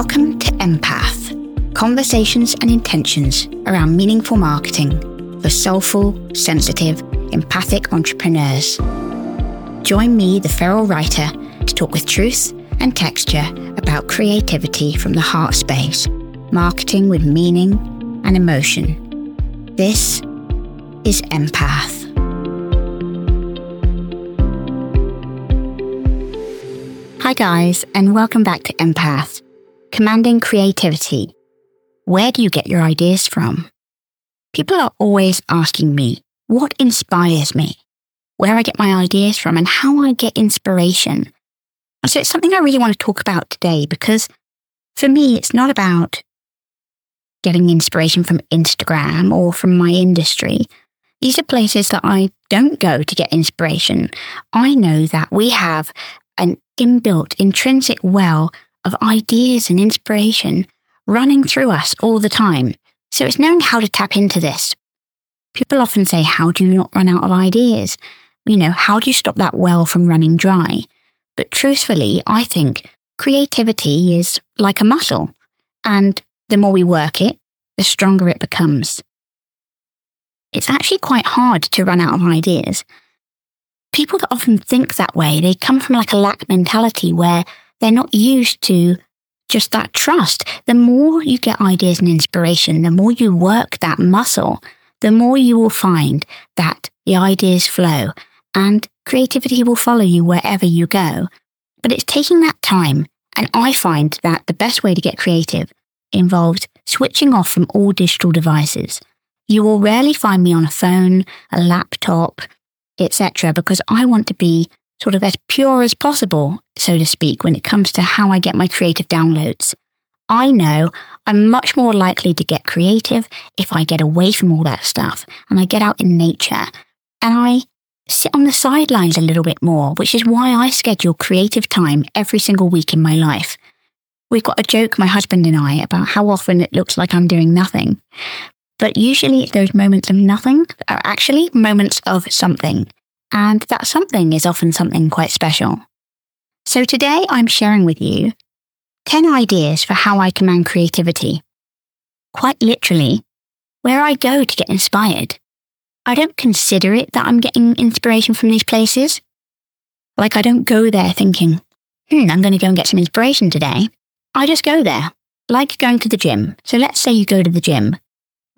Welcome to Empath Conversations and Intentions around meaningful marketing for soulful, sensitive, empathic entrepreneurs. Join me, the feral writer, to talk with truth and texture about creativity from the heart space, marketing with meaning and emotion. This is Empath. Hi, guys, and welcome back to Empath Commanding Creativity. Where do you get your ideas from? People are always asking me what inspires me, where I get my ideas from, and how I get inspiration. So it's something I really want to talk about today because for me, it's not about getting inspiration from Instagram or from my industry. These are places that I don't go to get inspiration. I know that we have an inbuilt, intrinsic well of ideas and inspiration running through us all the time. So it's knowing how to tap into this. People often say, How do you not run out of ideas? You know, how do you stop that well from running dry? But truthfully, I think creativity is like a muscle. And the more we work it, the stronger it becomes. It's actually quite hard to run out of ideas people that often think that way, they come from like a lack mentality where they're not used to just that trust. The more you get ideas and inspiration, the more you work that muscle, the more you will find that the ideas flow and creativity will follow you wherever you go. But it's taking that time. And I find that the best way to get creative involves switching off from all digital devices. You will rarely find me on a phone, a laptop, etc., because I want to be sort of as pure as possible, so to speak, when it comes to how I get my creative downloads. I know I'm much more likely to get creative if I get away from all that stuff and I get out in nature and I sit on the sidelines a little bit more, which is why I schedule creative time every single week in my life. We've got a joke, my husband and I, about how often it looks like I'm doing nothing. But usually those moments of nothing are actually moments of something. And that something is often something quite special. So today I'm sharing with you 10 ideas for how I command creativity. Quite literally, where I go to get inspired. I don't consider it that I'm getting inspiration from these places. Like I don't go there thinking, hmm, I'm going to go and get some inspiration today. I just go there, like going to the gym. So let's say you go to the gym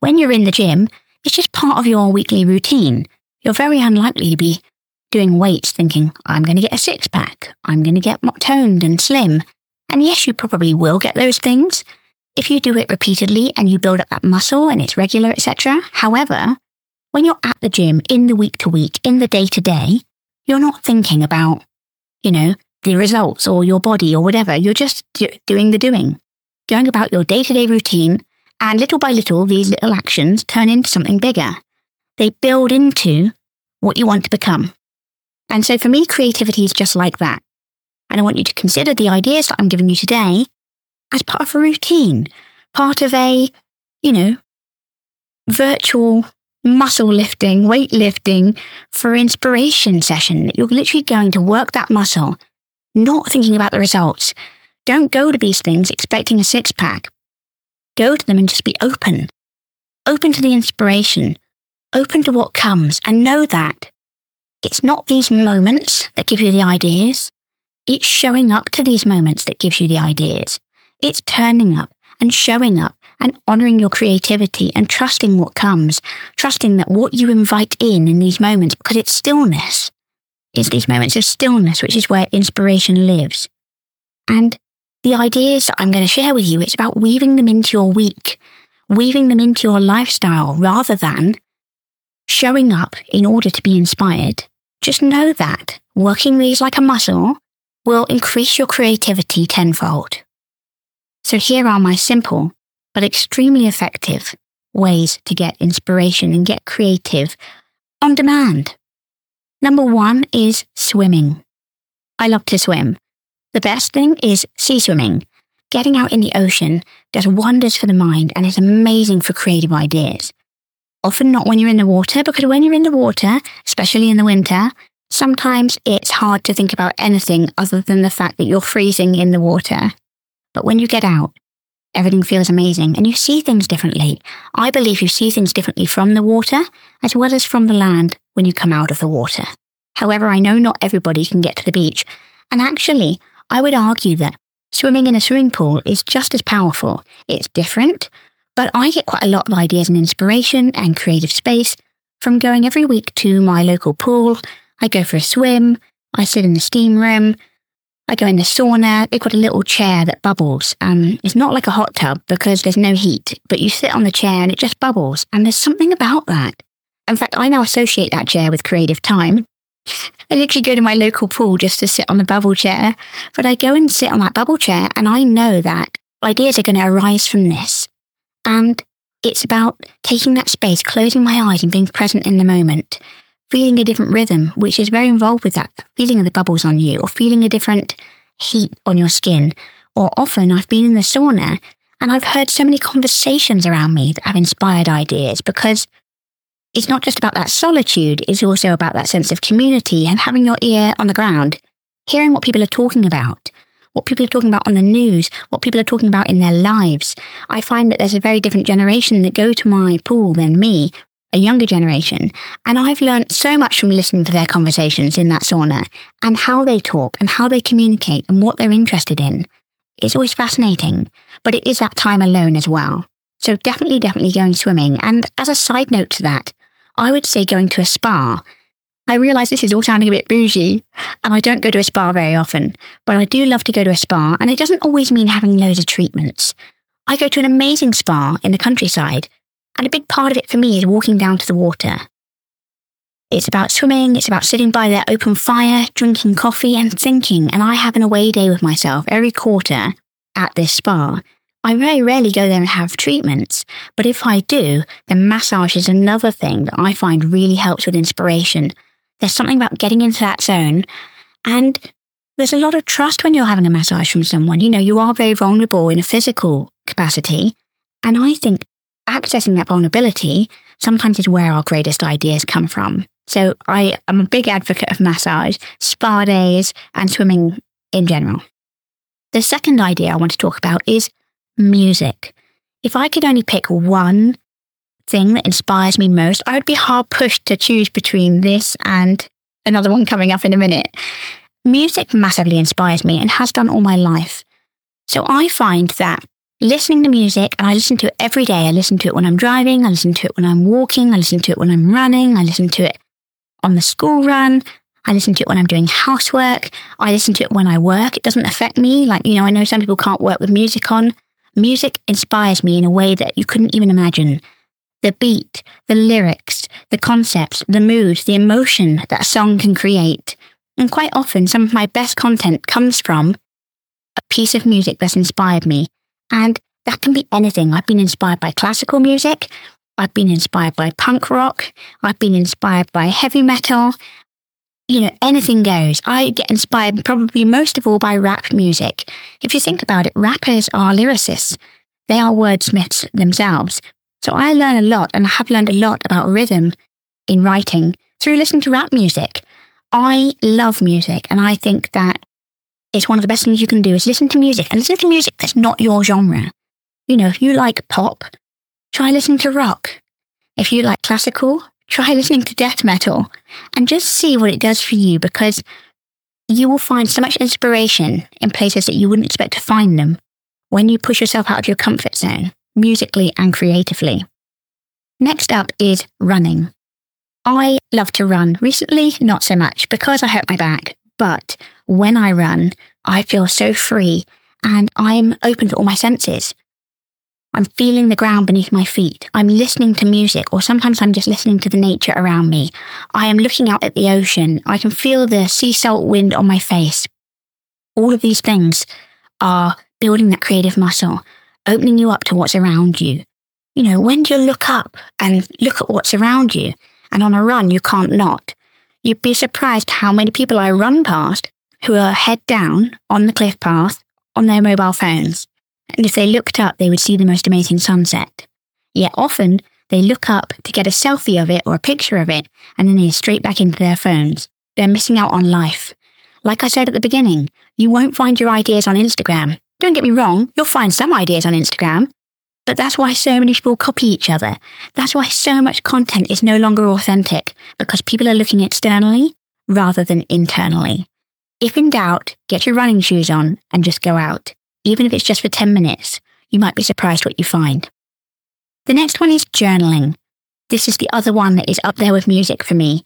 when you're in the gym, it's just part of your weekly routine. You're very unlikely to be doing weights thinking, I'm going to get a six pack. I'm going to get toned and slim. And yes, you probably will get those things if you do it repeatedly and you build up that muscle and it's regular, etc. However, when you're at the gym in the week to week, in the day to day, you're not thinking about, you know, the results or your body or whatever. You're just do- doing the doing, going about your day to day routine and little by little, these little actions turn into something bigger. They build into what you want to become. And so for me, creativity is just like that. And I want you to consider the ideas that I'm giving you today as part of a routine, part of a, you know, virtual muscle lifting, weight lifting for inspiration session. That you're literally going to work that muscle, not thinking about the results. Don't go to these things expecting a six pack go to them and just be open. Open to the inspiration, open to what comes, and know that it's not these moments that give you the ideas. It's showing up to these moments that gives you the ideas. It's turning up and showing up and honoring your creativity and trusting what comes, trusting that what you invite in in these moments, because it's stillness, is these moments of stillness, which is where inspiration lives. And the ideas that I'm going to share with you, it's about weaving them into your week, weaving them into your lifestyle rather than showing up in order to be inspired. Just know that working these like a muscle will increase your creativity tenfold. So here are my simple but extremely effective ways to get inspiration and get creative on demand. Number one is swimming. I love to swim. The best thing is sea swimming. Getting out in the ocean does wonders for the mind and is amazing for creative ideas. Often not when you're in the water, because when you're in the water, especially in the winter, sometimes it's hard to think about anything other than the fact that you're freezing in the water. But when you get out, everything feels amazing and you see things differently. I believe you see things differently from the water as well as from the land when you come out of the water. However, I know not everybody can get to the beach. And actually, I would argue that swimming in a swimming pool is just as powerful. It's different, but I get quite a lot of ideas and inspiration and creative space from going every week to my local pool. I go for a swim. I sit in the steam room. I go in the sauna. They've got a little chair that bubbles. Um, it's not like a hot tub because there's no heat, but you sit on the chair and it just bubbles. And there's something about that. In fact, I now associate that chair with creative time. I literally go to my local pool just to sit on the bubble chair, but I go and sit on that bubble chair and I know that ideas are going to arise from this. And it's about taking that space, closing my eyes and being present in the moment, feeling a different rhythm, which is very involved with that feeling of the bubbles on you or feeling a different heat on your skin. Or often I've been in the sauna and I've heard so many conversations around me that have inspired ideas because it's not just about that solitude, it's also about that sense of community and having your ear on the ground, hearing what people are talking about, what people are talking about on the news, what people are talking about in their lives. I find that there's a very different generation that go to my pool than me, a younger generation. And I've learned so much from listening to their conversations in that sauna and how they talk and how they communicate and what they're interested in. It's always fascinating, but it is that time alone as well. So definitely, definitely going swimming. And as a side note to that, I would say going to a spa. I realize this is all sounding a bit bougie, and I don't go to a spa very often, but I do love to go to a spa, and it doesn't always mean having loads of treatments. I go to an amazing spa in the countryside, and a big part of it for me is walking down to the water. It's about swimming, it's about sitting by their open fire, drinking coffee, and thinking, and I have an away day with myself every quarter at this spa. I very rarely go there and have treatments, but if I do, then massage is another thing that I find really helps with inspiration. There's something about getting into that zone, and there's a lot of trust when you're having a massage from someone. You know, you are very vulnerable in a physical capacity, and I think accessing that vulnerability sometimes is where our greatest ideas come from. So I am a big advocate of massage, spa days, and swimming in general. The second idea I want to talk about is music. If I could only pick one thing that inspires me most, I would be hard pushed to choose between this and another one coming up in a minute. Music massively inspires me and has done all my life. So I find that listening to music, and I listen to it every day. I listen to it when I'm driving, I listen to it when I'm walking, I listen to it when I'm running, I listen to it on the school run, I listen to it when I'm doing housework, I listen to it when I work. It doesn't affect me. Like, you know, I know some people can't work with music on. Music inspires me in a way that you couldn't even imagine. The beat, the lyrics, the concepts, the mood, the emotion that a song can create. And quite often, some of my best content comes from a piece of music that's inspired me. And that can be anything. I've been inspired by classical music. I've been inspired by punk rock. I've been inspired by heavy metal you know, anything goes. I get inspired probably most of all by rap music. If you think about it, rappers are lyricists. They are wordsmiths themselves. So I learn a lot and I have learned a lot about rhythm in writing through listening to rap music. I love music and I think that it's one of the best things you can do is listen to music and listen to music that's not your genre. You know, if you like pop, try listening to rock. If you like classical, try listening to death metal and just see what it does for you because you will find so much inspiration in places that you wouldn't expect to find them when you push yourself out of your comfort zone, musically and creatively. Next up is running. I love to run. Recently, not so much because I hurt my back, but when I run, I feel so free and I'm open to all my senses. I'm feeling the ground beneath my feet. I'm listening to music, or sometimes I'm just listening to the nature around me. I am looking out at the ocean. I can feel the sea salt wind on my face. All of these things are building that creative muscle, opening you up to what's around you. You know, when do you look up and look at what's around you? And on a run, you can't not. You'd be surprised how many people I run past who are head down on the cliff path on their mobile phones and if they looked up, they would see the most amazing sunset. Yet often, they look up to get a selfie of it or a picture of it, and then they're straight back into their phones. They're missing out on life. Like I said at the beginning, you won't find your ideas on Instagram, Don't get me wrong, you'll find some ideas on Instagram, but that's why so many people copy each other. That's why so much content is no longer authentic because people are looking externally rather than internally. If in doubt, get your running shoes on and just go out. Even if it's just for 10 minutes, you might be surprised what you find. The next one is journaling. This is the other one that is up there with music for me.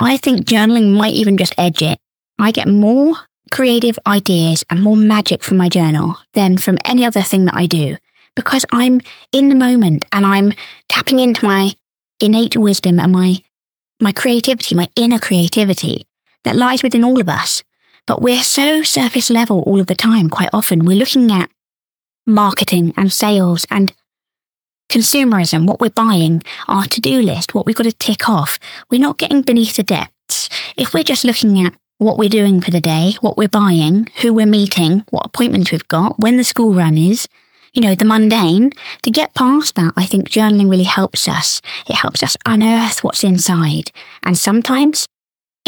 I think journaling might even just edge it. I get more creative ideas and more magic from my journal than from any other thing that I do because I'm in the moment and I'm tapping into my innate wisdom and my, my creativity, my inner creativity that lies within all of us. But we're so surface level all of the time, quite often. We're looking at marketing and sales and consumerism, what we're buying, our to do list, what we've got to tick off. We're not getting beneath the depths. If we're just looking at what we're doing for the day, what we're buying, who we're meeting, what appointments we've got, when the school run is, you know, the mundane, to get past that, I think journaling really helps us. It helps us unearth what's inside. And sometimes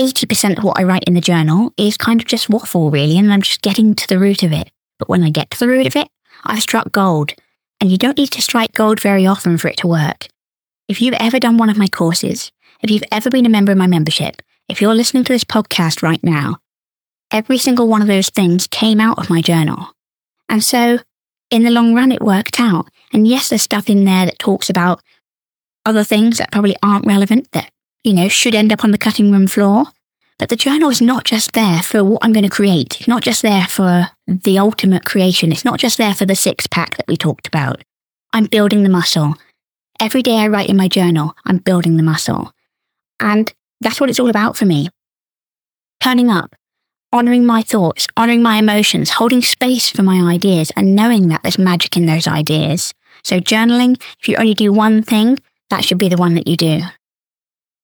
80% of what I write in the journal is kind of just waffle, really, and I'm just getting to the root of it. But when I get to the root of it, I've struck gold. And you don't need to strike gold very often for it to work. If you've ever done one of my courses, if you've ever been a member of my membership, if you're listening to this podcast right now, every single one of those things came out of my journal. And so in the long run, it worked out. And yes, there's stuff in there that talks about other things that probably aren't relevant that, you know, should end up on the cutting room floor. But the journal is not just there for what I'm going to create. It's not just there for the ultimate creation. It's not just there for the six pack that we talked about. I'm building the muscle. Every day I write in my journal, I'm building the muscle. And that's what it's all about for me. Turning up, honoring my thoughts, honoring my emotions, holding space for my ideas, and knowing that there's magic in those ideas. So, journaling, if you only do one thing, that should be the one that you do.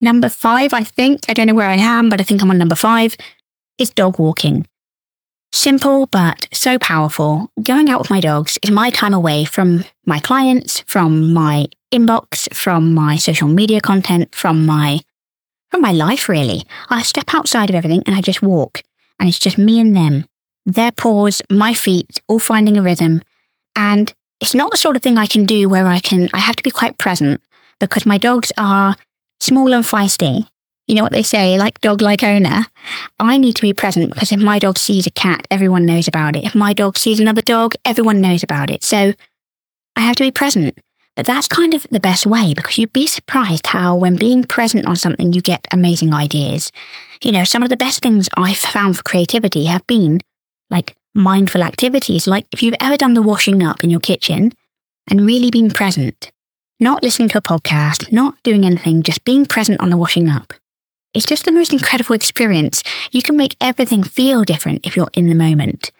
Number five, I think, I don't know where I am, but I think I'm on number five, is dog walking. Simple, but so powerful. Going out with my dogs is my time away from my clients, from my inbox, from my social media content, from my from my life really. I step outside of everything and I just walk and it's just me and them. Their paws, my feet, all finding a rhythm. And it's not the sort of thing I can do where I can, I have to be quite present because my dogs are small and feisty. You know what they say, like dog, like owner. I need to be present because if my dog sees a cat, everyone knows about it. If my dog sees another dog, everyone knows about it. So I have to be present. But that's kind of the best way because you'd be surprised how, when being present on something, you get amazing ideas. You know, some of the best things I've found for creativity have been like mindful activities. Like if you've ever done the washing up in your kitchen and really been present, not listening to a podcast, not doing anything, just being present on the washing up. It's just the most incredible experience. You can make everything feel different if you're in the moment.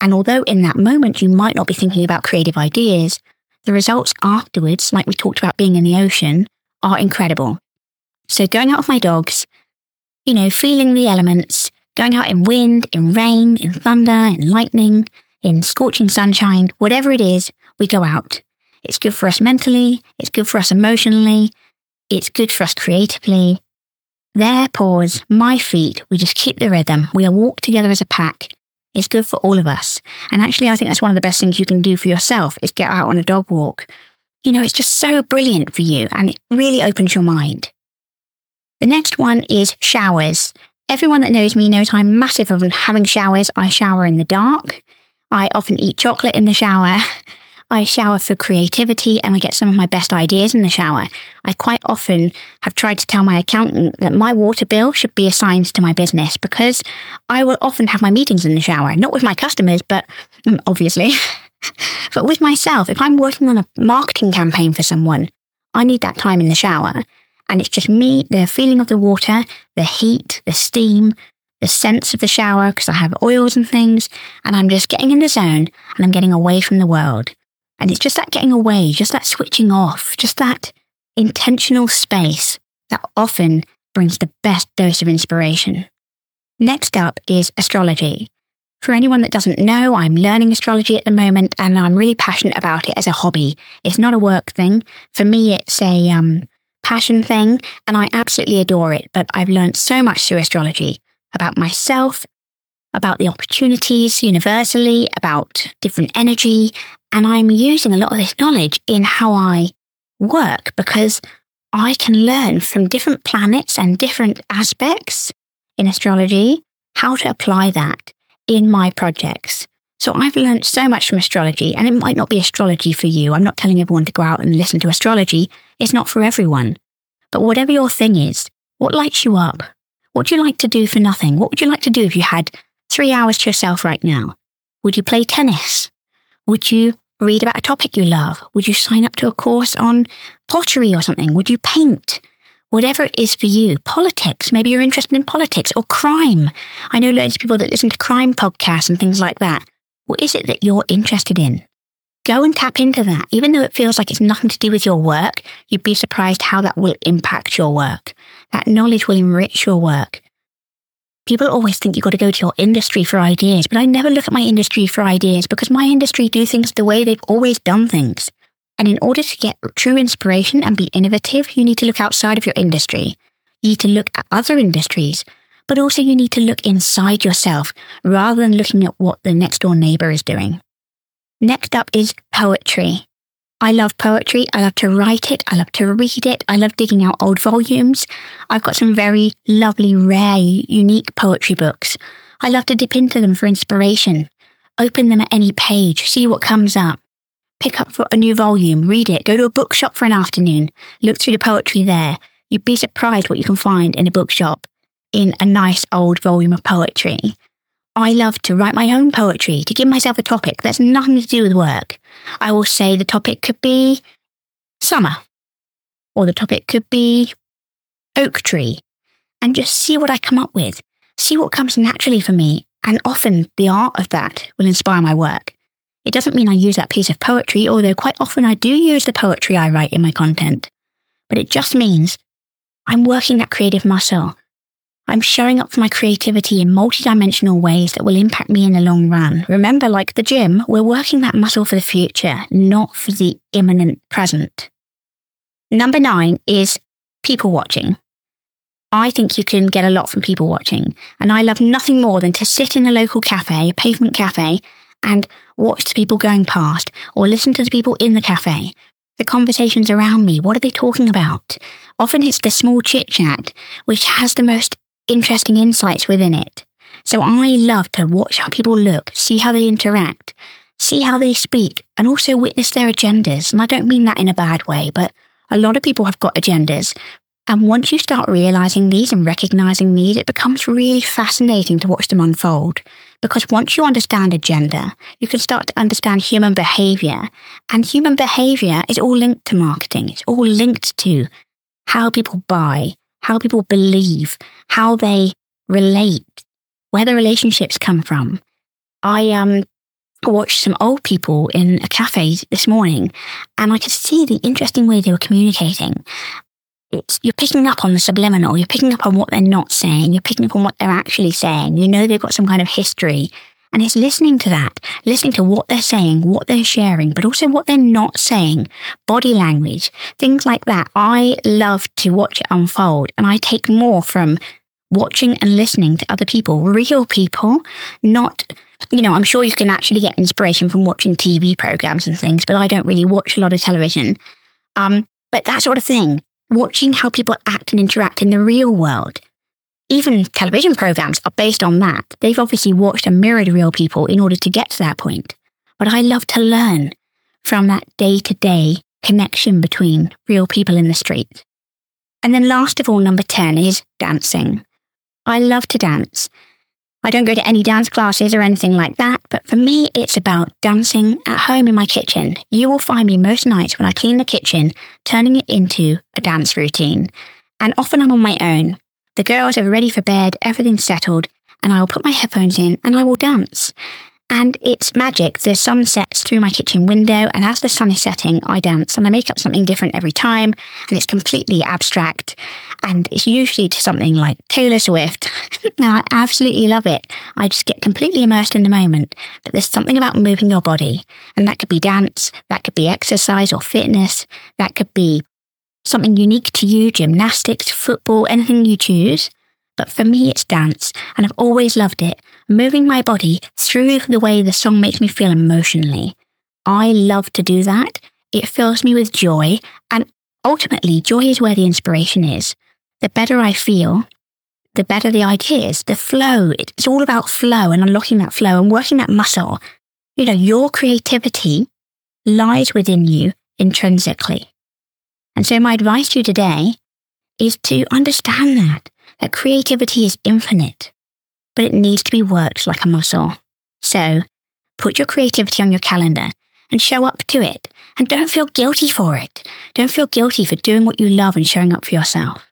And although in that moment you might not be thinking about creative ideas, the results afterwards, like we talked about being in the ocean, are incredible. So going out with my dogs, you know, feeling the elements, going out in wind, in rain, in thunder, in lightning, in scorching sunshine, whatever it is, we go out. It's good for us mentally. It's good for us emotionally. It's good for us creatively. Their paws, my feet, we just keep the rhythm. We walk together as a pack. It's good for all of us. And actually, I think that's one of the best things you can do for yourself is get out on a dog walk. You know, it's just so brilliant for you and it really opens your mind. The next one is showers. Everyone that knows me knows I'm massive of having showers. I shower in the dark. I often eat chocolate in the shower. I shower for creativity and I get some of my best ideas in the shower. I quite often have tried to tell my accountant that my water bill should be assigned to my business because I will often have my meetings in the shower, not with my customers, but mm, obviously, but with myself. If I'm working on a marketing campaign for someone, I need that time in the shower. And it's just me, the feeling of the water, the heat, the steam, the sense of the shower because I have oils and things, and I'm just getting in the zone and I'm getting away from the world. And it's just that getting away, just that switching off, just that intentional space that often brings the best dose of inspiration. Next up is astrology. For anyone that doesn't know, I'm learning astrology at the moment and I'm really passionate about it as a hobby. It's not a work thing. For me, it's a um, passion thing and I absolutely adore it. But I've learned so much through astrology about myself, about the opportunities universally, about different energy. And I'm using a lot of this knowledge in how I work because I can learn from different planets and different aspects in astrology how to apply that in my projects. So I've learned so much from astrology, and it might not be astrology for you. I'm not telling everyone to go out and listen to astrology. It's not for everyone. But whatever your thing is, what lights you up? What do you like to do for nothing? What would you like to do if you had three hours to yourself right now? Would you play tennis? Would you read about a topic you love? Would you sign up to a course on pottery or something? Would you paint? Whatever it is for you, politics, maybe you're interested in politics or crime. I know loads of people that listen to crime podcasts and things like that. What is it that you're interested in? Go and tap into that. Even though it feels like it's nothing to do with your work, you'd be surprised how that will impact your work. That knowledge will enrich your work. People always think you've got to go to your industry for ideas, but I never look at my industry for ideas because my industry do things the way they've always done things. And in order to get true inspiration and be innovative, you need to look outside of your industry. You need to look at other industries, but also you need to look inside yourself rather than looking at what the next door neighbor is doing. Next up is poetry. I love poetry. I love to write it. I love to read it. I love digging out old volumes. I've got some very lovely, rare, unique poetry books. I love to dip into them for inspiration. Open them at any page, see what comes up pick up a new volume, read it, go to a bookshop for an afternoon, look through the poetry there. You'd be surprised what you can find in a bookshop in a nice old volume of poetry. I love to write my own poetry, to give myself a topic that's nothing to do with work. I will say the topic could be summer, or the topic could be oak tree, and just see what I come up with, see what comes naturally for me. And often the art of that will inspire my work. It doesn't mean I use that piece of poetry, although quite often I do use the poetry I write in my content. But it just means I'm working that creative muscle. I'm showing up for my creativity in multidimensional ways that will impact me in the long run. Remember, like the gym, we're working that muscle for the future, not for the imminent present. Number nine is people watching. I think you can get a lot from people watching, and I love nothing more than to sit in a local cafe, a pavement cafe, and watch the people going past or listen to the people in the cafe. The conversations around me, what are they talking about? Often it's the small chit chat, which has the most interesting insights within it. So I love to watch how people look, see how they interact, see how they speak, and also witness their agendas. And I don't mean that in a bad way, but a lot of people have got agendas. And once you start realizing these and recognizing these, it becomes really fascinating to watch them unfold. Because once you understand a gender, you can start to understand human behavior. And human behavior is all linked to marketing. It's all linked to how people buy, how people believe, how they relate, where the relationships come from. I um, watched some old people in a cafe this morning and I could see the interesting way they were communicating it's, you're picking up on the subliminal. You're picking up on what they're not saying. You're picking up on what they're actually saying. You know they've got some kind of history. And it's listening to that, listening to what they're saying, what they're sharing, but also what they're not saying, body language, things like that. I love to watch it unfold and I take more from watching and listening to other people, real people, not, you know, I'm sure you can actually get inspiration from watching TV programs and things, but I don't really watch a lot of television. Um, but that sort of thing, watching how people act and interact in the real world. Even television programs are based on that. They've obviously watched and mirrored real people in order to get to that point. But I love to learn from that day to day connection between real people in the street. And then last of all, number 10 is dancing. I love to dance. I don't go to any dance classes or anything like that, but for me, it's about dancing at home in my kitchen. You will find me most nights when I clean the kitchen, turning it into a dance routine. And often I'm on my own. The girls are ready for bed, everything's settled, and I will put my headphones in and I will dance. And it's magic. The sun sets through my kitchen window, and as the sun is setting, I dance and I make up something different every time. And it's completely abstract. And it's usually to something like Taylor Swift. now, I absolutely love it. I just get completely immersed in the moment. But there's something about moving your body. And that could be dance, that could be exercise or fitness, that could be something unique to you, gymnastics, football, anything you choose. But for me, it's dance, and I've always loved it, moving my body through the way the song makes me feel emotionally. I love to do that. It fills me with joy, and ultimately, joy is where the inspiration is. The better I feel, the better the ideas. The flow, it's all about flow and unlocking that flow and working that muscle. You know, your creativity lies within you intrinsically. And so my advice to you today is to understand that, that creativity is infinite, but it needs to be worked like a muscle. So put your creativity on your calendar and show up to it. And don't feel guilty for it. Don't feel guilty for doing what you love and showing up for yourself.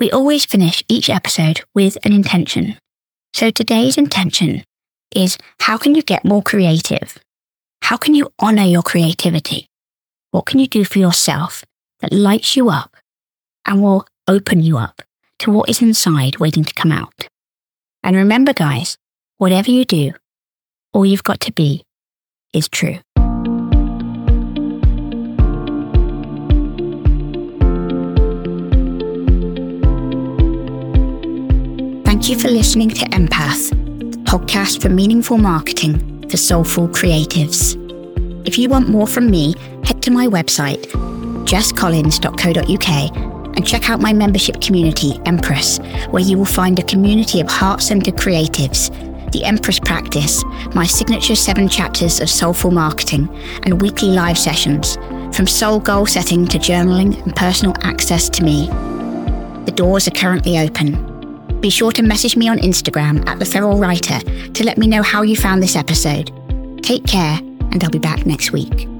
We always finish each episode with an intention. So today's intention is how can you get more creative? How can you honor your creativity? What can you do for yourself that lights you up and will open you up to what is inside waiting to come out? And remember, guys, whatever you do, all you've got to be is true. Thank you for listening to Empath, the podcast for meaningful marketing for soulful creatives. If you want more from me, head to my website, jesscollins.co.uk, and check out my membership community, Empress, where you will find a community of heart centered creatives, the Empress Practice, my signature seven chapters of soulful marketing, and weekly live sessions, from soul goal setting to journaling and personal access to me. The doors are currently open. Be sure to message me on Instagram at The Feral Writer to let me know how you found this episode. Take care and I'll be back next week.